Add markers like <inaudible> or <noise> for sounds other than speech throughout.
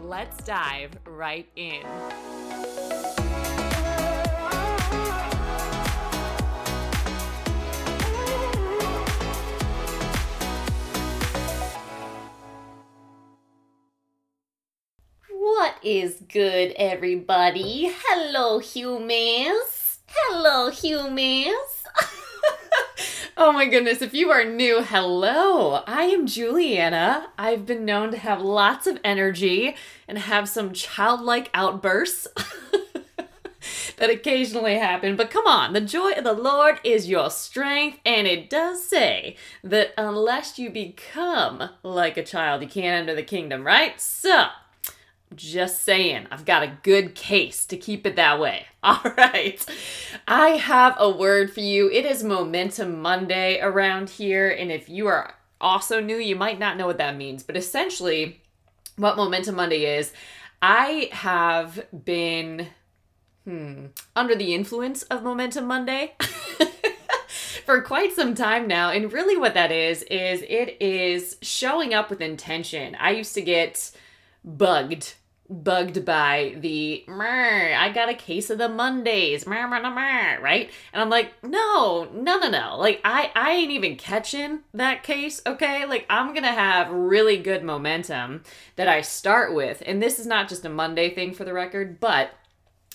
let's dive right in. What is good, everybody? Hello, humans. Hello, humans. Oh my goodness, if you are new, hello. I am Juliana. I've been known to have lots of energy and have some childlike outbursts <laughs> that occasionally happen. But come on, the joy of the Lord is your strength, and it does say that unless you become like a child, you can't enter the kingdom, right? So, just saying, I've got a good case to keep it that way. <laughs> All right. I have a word for you. It is Momentum Monday around here. And if you are also new, you might not know what that means. But essentially, what Momentum Monday is, I have been hmm, under the influence of Momentum Monday. <laughs> for quite some time now. And really, what that is, is it is showing up with intention. I used to get bugged bugged by the I got a case of the Mondays, right? And I'm like, no, no, no, no. Like I I ain't even catching that case, okay? Like I'm gonna have really good momentum that I start with. And this is not just a Monday thing for the record, but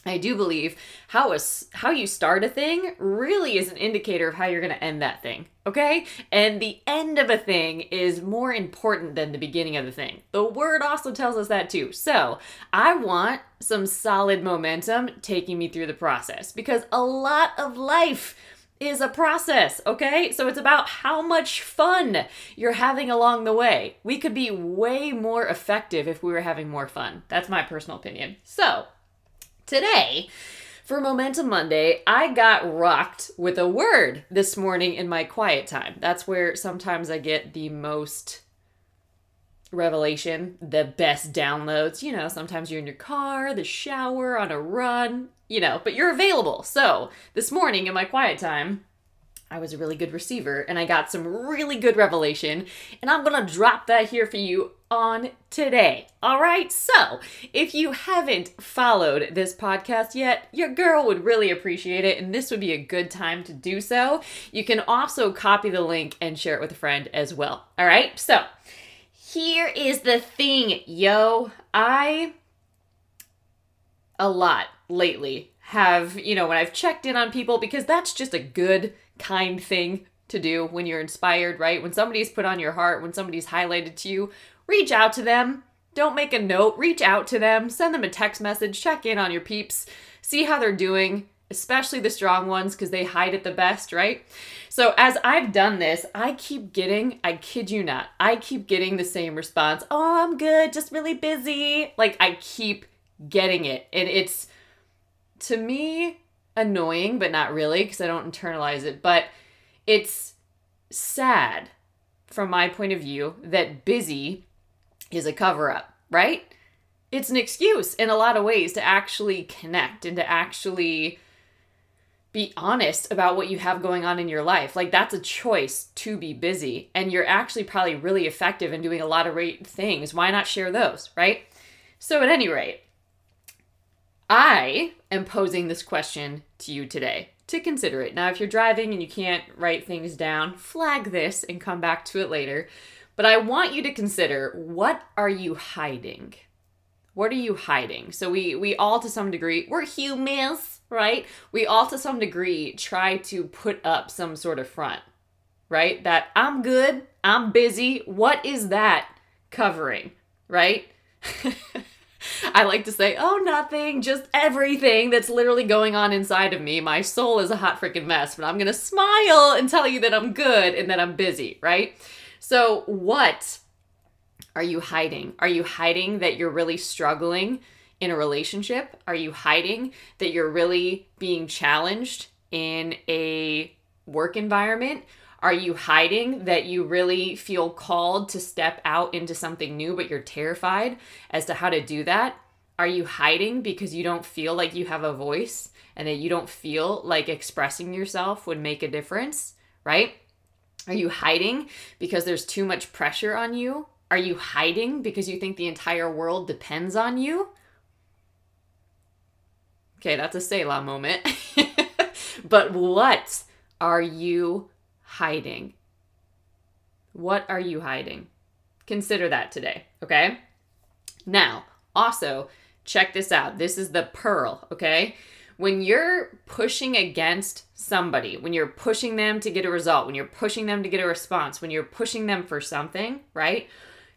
I do believe how a, how you start a thing really is an indicator of how you're going to end that thing. Okay? And the end of a thing is more important than the beginning of the thing. The word also tells us that too. So, I want some solid momentum taking me through the process because a lot of life is a process, okay? So it's about how much fun you're having along the way. We could be way more effective if we were having more fun. That's my personal opinion. So, Today, for Momentum Monday, I got rocked with a word this morning in my quiet time. That's where sometimes I get the most revelation, the best downloads. You know, sometimes you're in your car, the shower, on a run, you know, but you're available. So this morning in my quiet time, I was a really good receiver and I got some really good revelation, and I'm gonna drop that here for you on today. All right, so if you haven't followed this podcast yet, your girl would really appreciate it, and this would be a good time to do so. You can also copy the link and share it with a friend as well. All right, so here is the thing, yo. I, a lot lately, have, you know, when I've checked in on people, because that's just a good kind thing to do when you're inspired, right? When somebody's put on your heart, when somebody's highlighted to you, reach out to them. Don't make a note, reach out to them, send them a text message, check in on your peeps, see how they're doing, especially the strong ones because they hide it the best, right? So, as I've done this, I keep getting, I kid you not, I keep getting the same response. Oh, I'm good, just really busy. Like, I keep getting it. And it's, to me, annoying, but not really because I don't internalize it. But it's sad from my point of view that busy is a cover up, right? It's an excuse in a lot of ways to actually connect and to actually be honest about what you have going on in your life. Like that's a choice to be busy and you're actually probably really effective in doing a lot of great things. Why not share those, right? So at any rate, I am posing this question to you today to consider it. Now, if you're driving and you can't write things down, flag this and come back to it later. But I want you to consider what are you hiding? What are you hiding? So we we all to some degree, we're humans, right? We all to some degree try to put up some sort of front, right? That I'm good, I'm busy. What is that covering, right? <laughs> I like to say, oh, nothing, just everything that's literally going on inside of me. My soul is a hot freaking mess, but I'm gonna smile and tell you that I'm good and that I'm busy, right? So, what Are you hiding? Are you hiding that you're really struggling in a relationship? Are you hiding that you're really being challenged in a work environment? Are you hiding that you really feel called to step out into something new, but you're terrified as to how to do that? Are you hiding because you don't feel like you have a voice and that you don't feel like expressing yourself would make a difference, right? Are you hiding because there's too much pressure on you? Are you hiding because you think the entire world depends on you? Okay, that's a Selah moment. <laughs> but what are you hiding? What are you hiding? Consider that today, okay? Now, also, check this out. This is the pearl, okay? When you're pushing against somebody, when you're pushing them to get a result, when you're pushing them to get a response, when you're pushing them for something, right?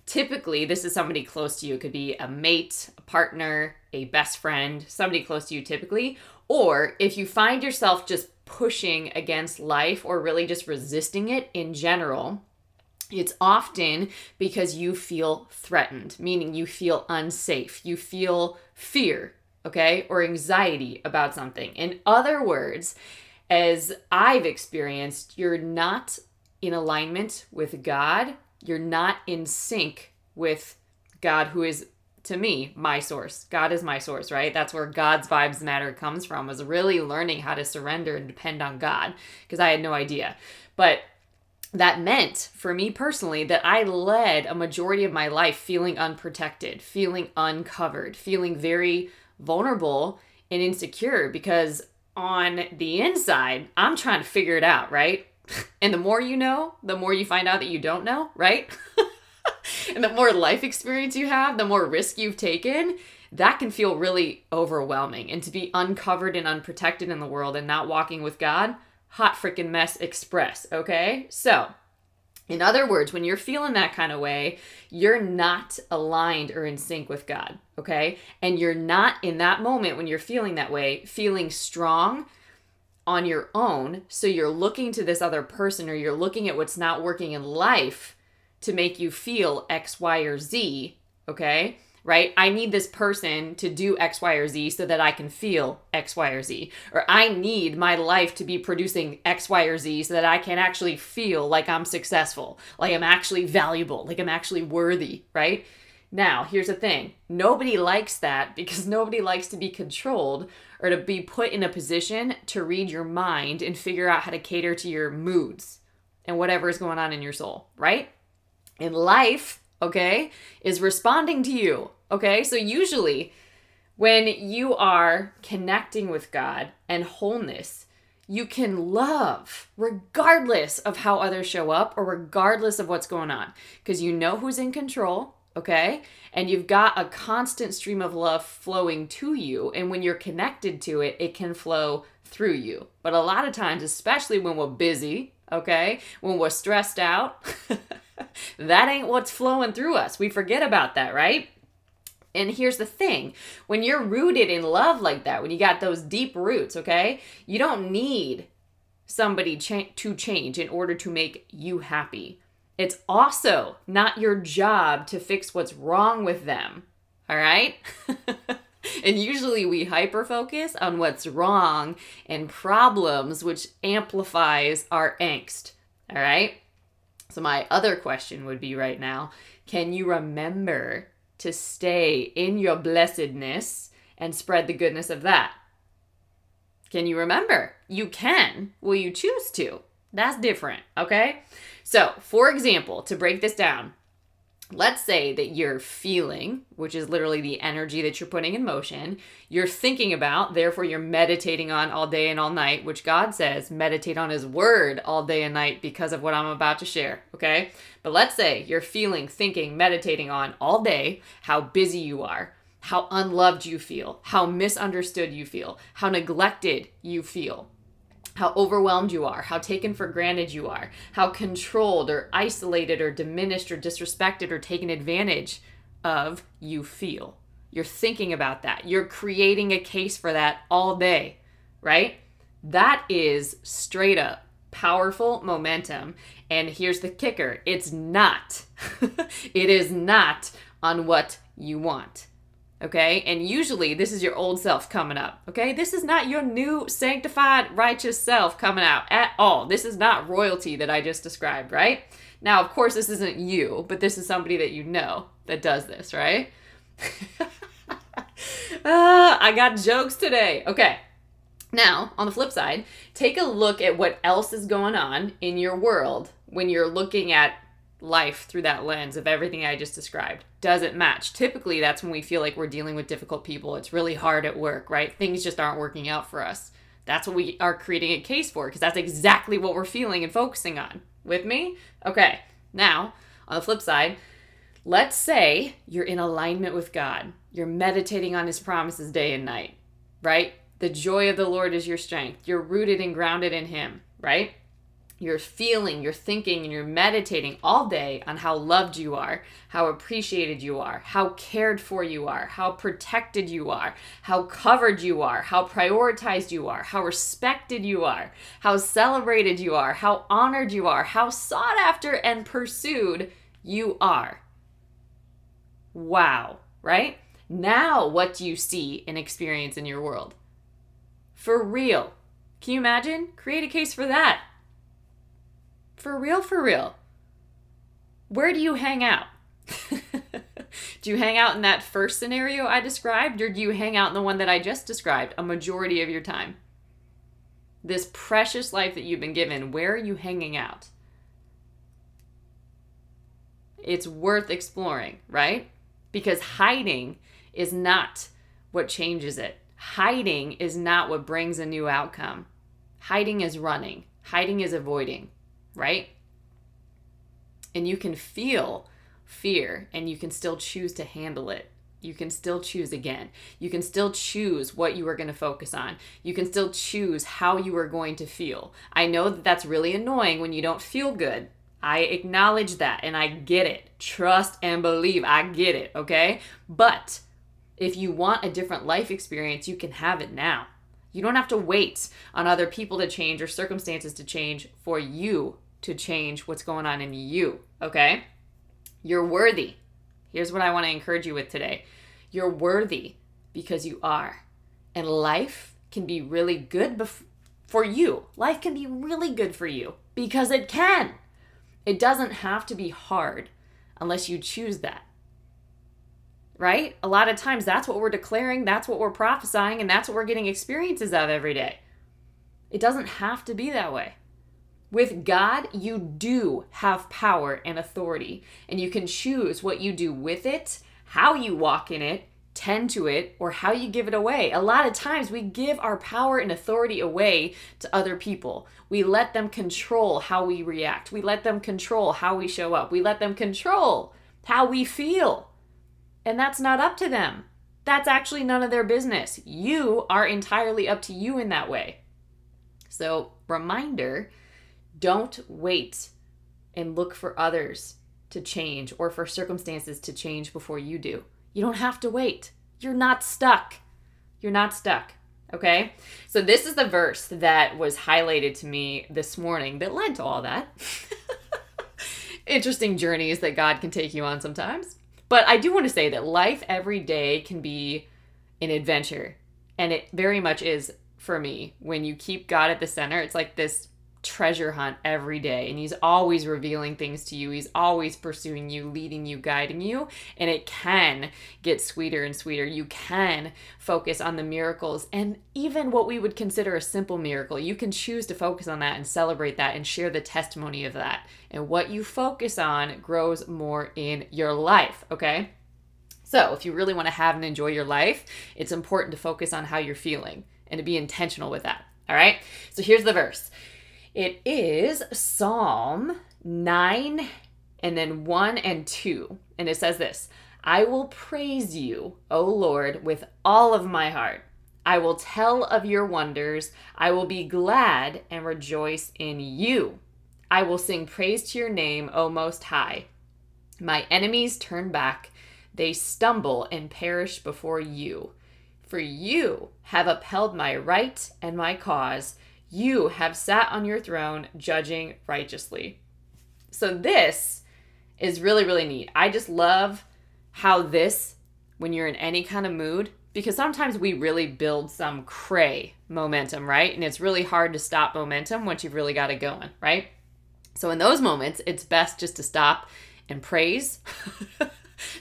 Typically, this is somebody close to you. It could be a mate, a partner, a best friend, somebody close to you typically. Or if you find yourself just pushing against life or really just resisting it in general, it's often because you feel threatened, meaning you feel unsafe, you feel fear, okay, or anxiety about something. In other words, as I've experienced, you're not in alignment with God, you're not in sync with God, who is to me my source. God is my source, right? That's where God's vibes matter comes from, was really learning how to surrender and depend on God because I had no idea. But that meant for me personally that I led a majority of my life feeling unprotected, feeling uncovered, feeling very vulnerable and insecure because on the inside, I'm trying to figure it out, right? <laughs> And the more you know, the more you find out that you don't know, right? <laughs> and <laughs> the more life experience you have, the more risk you've taken, that can feel really overwhelming. And to be uncovered and unprotected in the world and not walking with God, hot freaking mess express, okay? So, in other words, when you're feeling that kind of way, you're not aligned or in sync with God, okay? And you're not in that moment when you're feeling that way, feeling strong on your own. So you're looking to this other person or you're looking at what's not working in life to make you feel X, Y, or Z, okay? right? I need this person to do X, Y, or Z so that I can feel X, Y, or Z. Or I need my life to be producing X, Y, or Z so that I can actually feel like I'm successful, like I'm actually valuable, like I'm actually worthy, right? Now, here's the thing nobody likes that because <laughs> nobody likes to be controlled or to be put in a position to read your mind and figure out how to cater to your moods and whatever is going on in your soul, right? In life, okay, is responding to you. Okay, so usually when you are connecting with God and wholeness, you can love regardless of how others show up or regardless of what's going on because you know who's in control, okay? And you've got a constant stream of love flowing to you. And when you're connected to it, it can flow through you. But a lot of times, especially when we're busy, okay, when we're stressed out, <laughs> <laughs> that ain't what's flowing through us. We forget about that, right? And here's the thing when you're rooted in love like that, when you got those deep roots, okay, you don't need somebody cha- to change in order to make you happy. It's also not your job to fix what's wrong with them, all right? <laughs> and usually we hyper focus on what's wrong and problems, which amplifies our angst, all right? So, my other question would be right now can you remember to stay in your blessedness and spread the goodness of that? Can you remember? You can. Will you choose to? That's different, okay? So, for example, to break this down, let's say that you're feeling, which is literally the energy that you're putting in motion, you're thinking about, therefore you're meditating on all day and all night, which God says meditate on His Word all day and night because of what I'm about to share, okay? But let's say you're feeling, thinking, meditating on all day how busy you are. How unloved you feel, how misunderstood you feel, how neglected you feel, how overwhelmed you are, how taken for granted you are, how controlled or isolated or diminished or disrespected or taken advantage of you feel. You're thinking about that. You're creating a case for that all day, right? That is straight up powerful momentum. And here's the kicker it's not, <laughs> it is not on what you want. Okay, and usually this is your old self coming up. Okay, this is not your new sanctified righteous self coming out at all. This is not royalty that I just described, right? Now, of course, this isn't you, but this is somebody that you know that does this, right? <laughs> ah, I got jokes today. Okay. Now, on the flip side, take a look at what else is going on in your world when you're looking at life through that lens of everything I just described. Does it match? Typically, that's when we feel like we're dealing with difficult people. It's really hard at work, right? Things just aren't working out for us. That's what we are creating a case for because that's exactly what we're feeling and focusing on. With me? Okay. Now, on the flip side, let's say you're in alignment with God. You're meditating on his promises day and night, right? The joy of the Lord is your strength. You're rooted and grounded in him, right? You're feeling, you're thinking, and you're meditating all day on how loved you are, how appreciated you are, how cared for you are, how protected you are, how covered you are, how prioritized you are, how respected you are, how celebrated you are, how honored you are, how sought after and pursued you are. Wow, right? Now, what do you see and experience in your world? For real. Can you imagine? Create a case for that. For real, for real. Where do you hang out? <laughs> do you hang out in that first scenario I described, or do you hang out in the one that I just described a majority of your time? This precious life that you've been given, where are you hanging out? It's worth exploring, right? Because hiding is not what changes it. Hiding is not what brings a new outcome. Hiding is running, hiding is avoiding right? And you can feel fear and you can still choose to handle it. You can still choose again. You can still choose what you are going to focus on. You can still choose how you are going to feel. I know that that's really annoying when you don't feel good. I acknowledge that and I get it. Trust and believe. I get it, okay? But if you want a different life experience, you can have it now. You don't have to wait on other people to change or circumstances to change for you to change what's going on in you, okay? You're worthy. Here's what I want to encourage you with today you're worthy because you are. And life can be really good bef- for you. Life can be really good for you because it can. It doesn't have to be hard unless you choose that. Right? A lot of times that's what we're declaring, that's what we're prophesying, and that's what we're getting experiences of every day. It doesn't have to be that way. With God, you do have power and authority, and you can choose what you do with it, how you walk in it, tend to it, or how you give it away. A lot of times we give our power and authority away to other people. We let them control how we react, we let them control how we show up, we let them control how we feel. And that's not up to them. That's actually none of their business. You are entirely up to you in that way. So, reminder don't wait and look for others to change or for circumstances to change before you do. You don't have to wait. You're not stuck. You're not stuck. Okay? So, this is the verse that was highlighted to me this morning that led to all that. <laughs> Interesting journeys that God can take you on sometimes. But I do want to say that life every day can be an adventure. And it very much is for me. When you keep God at the center, it's like this treasure hunt every day and he's always revealing things to you. He's always pursuing you leading you guiding you and it can get sweeter and sweeter. You can focus on the miracles and even what we would consider a simple miracle you can choose to focus on that and celebrate that and share the testimony of that. And what you focus on grows more in your life okay? So if you really want to have and enjoy your life it's important to focus on how you're feeling and to be intentional with that all right? So here's the verse it is Psalm 9 and then 1 and 2. And it says this I will praise you, O Lord, with all of my heart. I will tell of your wonders. I will be glad and rejoice in you. I will sing praise to your name, O Most High. My enemies turn back, they stumble and perish before you. For you have upheld my right and my cause. You have sat on your throne judging righteously. So, this is really, really neat. I just love how this, when you're in any kind of mood, because sometimes we really build some cray momentum, right? And it's really hard to stop momentum once you've really got it going, right? So, in those moments, it's best just to stop and praise, <laughs>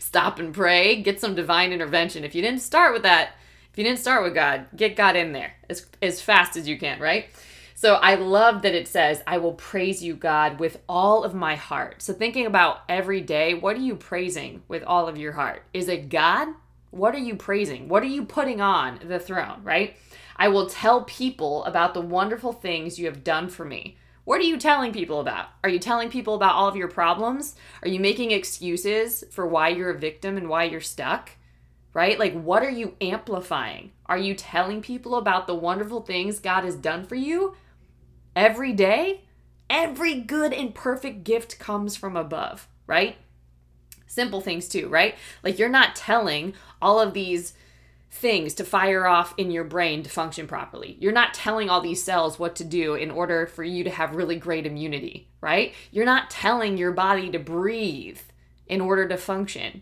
stop and pray, get some divine intervention. If you didn't start with that, if you didn't start with God, get God in there as, as fast as you can, right? So I love that it says, I will praise you, God, with all of my heart. So thinking about every day, what are you praising with all of your heart? Is it God? What are you praising? What are you putting on the throne, right? I will tell people about the wonderful things you have done for me. What are you telling people about? Are you telling people about all of your problems? Are you making excuses for why you're a victim and why you're stuck? Right? Like, what are you amplifying? Are you telling people about the wonderful things God has done for you every day? Every good and perfect gift comes from above, right? Simple things too, right? Like, you're not telling all of these things to fire off in your brain to function properly. You're not telling all these cells what to do in order for you to have really great immunity, right? You're not telling your body to breathe in order to function.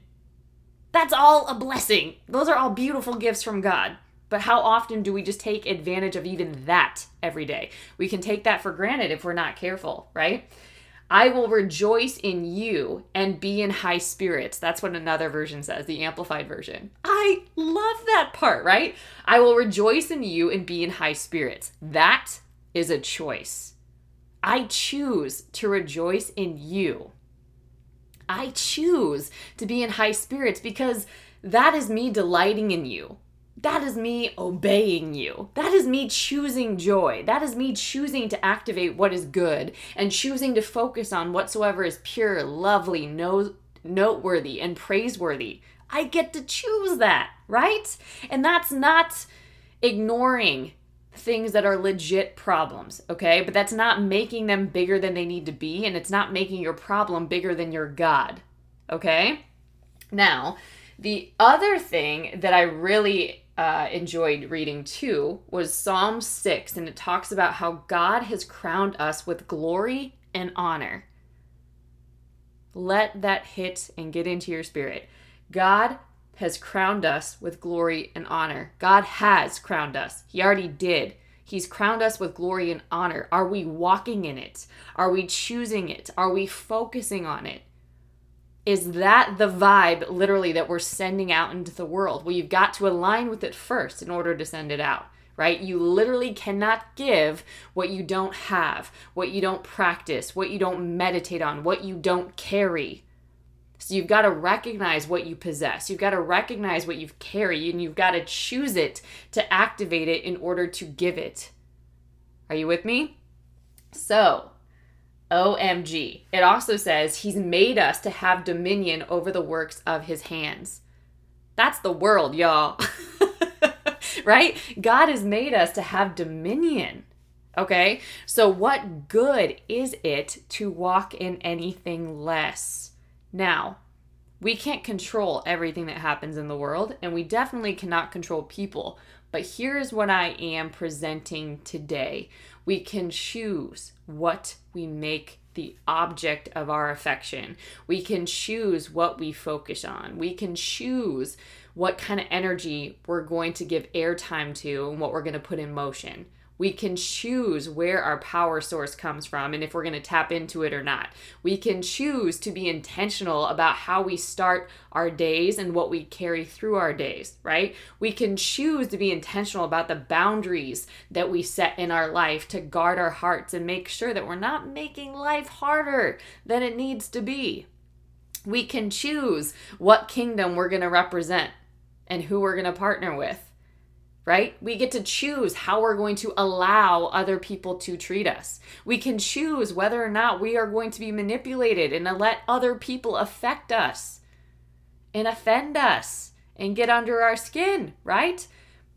That's all a blessing. Those are all beautiful gifts from God. But how often do we just take advantage of even that every day? We can take that for granted if we're not careful, right? I will rejoice in you and be in high spirits. That's what another version says, the amplified version. I love that part, right? I will rejoice in you and be in high spirits. That is a choice. I choose to rejoice in you. I choose to be in high spirits because that is me delighting in you. That is me obeying you. That is me choosing joy. That is me choosing to activate what is good and choosing to focus on whatsoever is pure, lovely, no, noteworthy, and praiseworthy. I get to choose that, right? And that's not ignoring things that are legit problems, okay? But that's not making them bigger than they need to be, and it's not making your problem bigger than your God, okay? Now, the other thing that I really uh, enjoyed reading too was Psalm 6, and it talks about how God has crowned us with glory and honor. Let that hit and get into your spirit. God has crowned us with glory and honor. God has crowned us. He already did. He's crowned us with glory and honor. Are we walking in it? Are we choosing it? Are we focusing on it? Is that the vibe literally that we're sending out into the world? Well, you've got to align with it first in order to send it out, right? You literally cannot give what you don't have, what you don't practice, what you don't meditate on, what you don't carry. So you've got to recognize what you possess. You've got to recognize what you've carried and you've got to choose it to activate it in order to give it. Are you with me? So, OMG. It also says he's made us to have dominion over the works of his hands. That's the world, y'all. <laughs> right? God has made us to have dominion. Okay? So, what good is it to walk in anything less? Now, we can't control everything that happens in the world, and we definitely cannot control people. But here's what I am presenting today we can choose what we make the object of our affection. We can choose what we focus on. We can choose what kind of energy we're going to give airtime to and what we're going to put in motion. We can choose where our power source comes from and if we're going to tap into it or not. We can choose to be intentional about how we start our days and what we carry through our days, right? We can choose to be intentional about the boundaries that we set in our life to guard our hearts and make sure that we're not making life harder than it needs to be. We can choose what kingdom we're going to represent and who we're going to partner with right? We get to choose how we're going to allow other people to treat us. We can choose whether or not we are going to be manipulated and let other people affect us and offend us and get under our skin, right?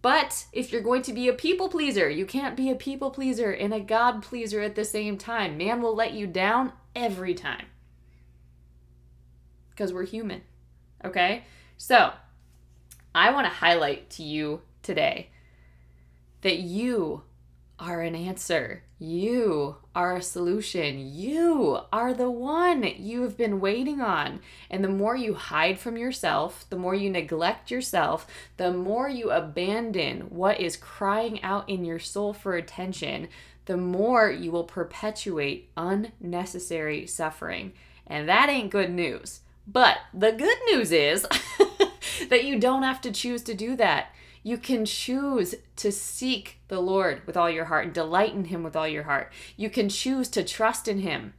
But if you're going to be a people pleaser, you can't be a people pleaser and a God pleaser at the same time. Man will let you down every time because we're human, okay? So, I want to highlight to you today that you are an answer. You are a solution. You are the one you have been waiting on. And the more you hide from yourself, the more you neglect yourself, the more you abandon what is crying out in your soul for attention, the more you will perpetuate unnecessary suffering. And that ain't good news. But the good news is <laughs> that you don't have to choose to do that. You can choose to seek the Lord with all your heart and delight in Him with all your heart. You can choose to trust in Him.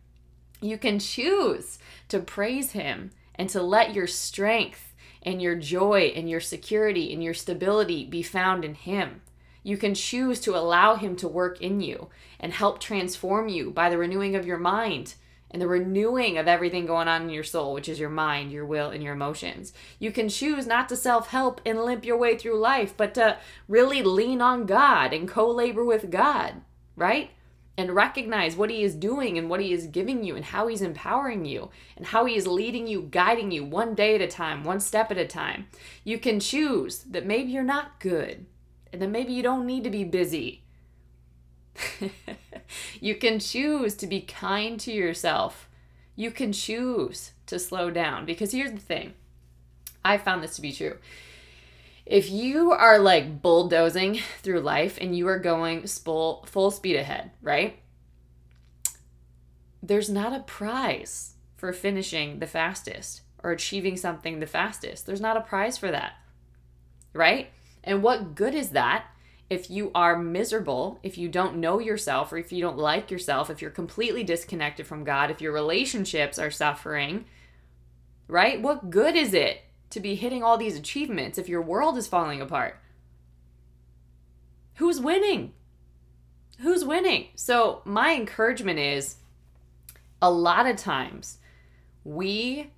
You can choose to praise Him and to let your strength and your joy and your security and your stability be found in Him. You can choose to allow Him to work in you and help transform you by the renewing of your mind and the renewing of everything going on in your soul, which is your mind, your will, and your emotions. You can choose not to self help and limp your way through life, but to really lean on God and co labor with God, right? And recognize what He is doing and what He is giving you and how He's empowering you and how He is leading you, guiding you one day at a time, one step at a time. You can choose that maybe you're not good and that maybe you don't need to be busy <laughs> you can choose to be kind to yourself. You can choose to slow down because here's the thing I found this to be true. If you are like bulldozing through life and you are going full, full speed ahead, right? There's not a prize for finishing the fastest or achieving something the fastest. There's not a prize for that, right? And what good is that if you are miserable, if you don't know yourself, or if you don't like yourself, if you're completely disconnected from God, if your relationships are suffering, right? What good is it to be hitting all these achievements if your world is falling apart? Who's winning? Who's winning? So, my encouragement is a lot of times we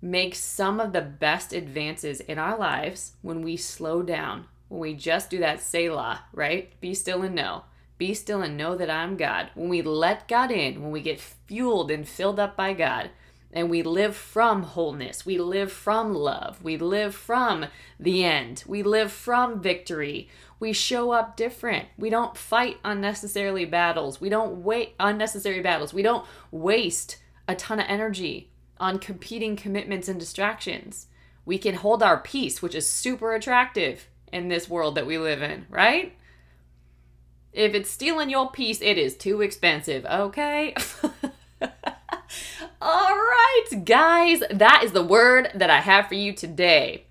make some of the best advances in our lives when we slow down when we just do that Selah, right? Be still and know. Be still and know that I'm God. When we let God in, when we get fueled and filled up by God, and we live from wholeness, we live from love, we live from the end, we live from victory. We show up different. We don't fight unnecessarily battles. We don't wait unnecessary battles. We don't waste a ton of energy on competing commitments and distractions. We can hold our peace, which is super attractive in this world that we live in, right? If it's stealing your peace, it is too expensive, okay? <laughs> All right, guys, that is the word that I have for you today.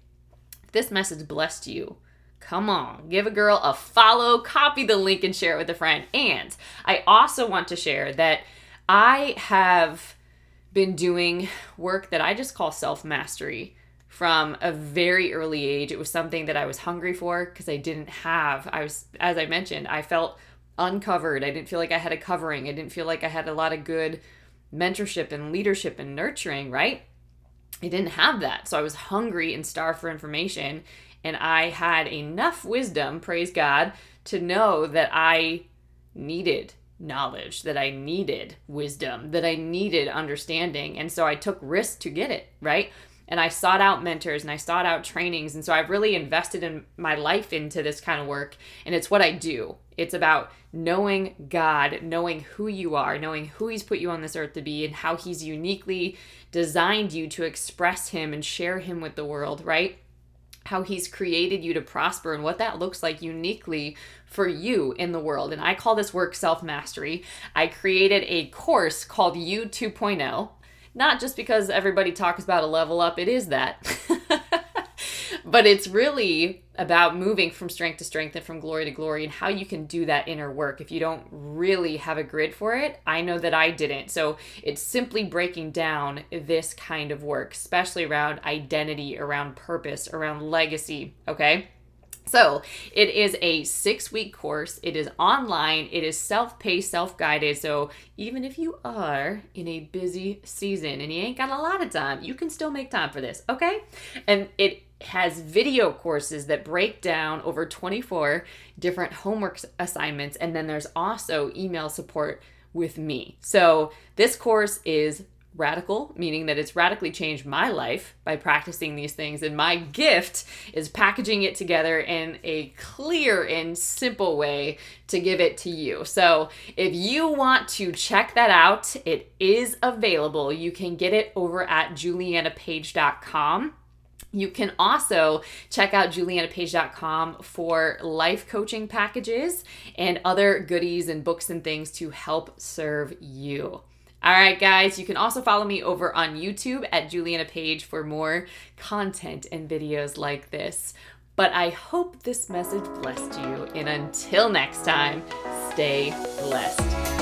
If this message blessed you, come on, give a girl a follow, copy the link, and share it with a friend. And I also want to share that I have been doing work that I just call self mastery from a very early age. It was something that I was hungry for because I didn't have. I was, as I mentioned, I felt uncovered. I didn't feel like I had a covering. I didn't feel like I had a lot of good mentorship and leadership and nurturing, right? I didn't have that. So I was hungry and starved for information. And I had enough wisdom, praise God, to know that I needed knowledge, that I needed wisdom, that I needed understanding. And so I took risks to get it, right? And I sought out mentors and I sought out trainings. And so I've really invested in my life into this kind of work. And it's what I do. It's about knowing God, knowing who you are, knowing who He's put you on this earth to be, and how He's uniquely designed you to express Him and share Him with the world, right? How He's created you to prosper and what that looks like uniquely for you in the world. And I call this work self mastery. I created a course called You 2.0 not just because everybody talks about a level up, it is that. <laughs> but it's really about moving from strength to strength and from glory to glory and how you can do that inner work if you don't really have a grid for it. I know that I didn't. So it's simply breaking down this kind of work, especially around identity, around purpose, around legacy. Okay. So, it is a six week course. It is online. It is self paced, self guided. So, even if you are in a busy season and you ain't got a lot of time, you can still make time for this, okay? And it has video courses that break down over 24 different homework assignments. And then there's also email support with me. So, this course is radical, meaning that it's radically changed my life by practicing these things. And my gift is packaging it together in a clear and simple way to give it to you. So if you want to check that out, it is available. You can get it over at julianapage.com. You can also check out julianapage.com for life coaching packages and other goodies and books and things to help serve you. All right, guys, you can also follow me over on YouTube at Juliana Page for more content and videos like this. But I hope this message blessed you. And until next time, stay blessed.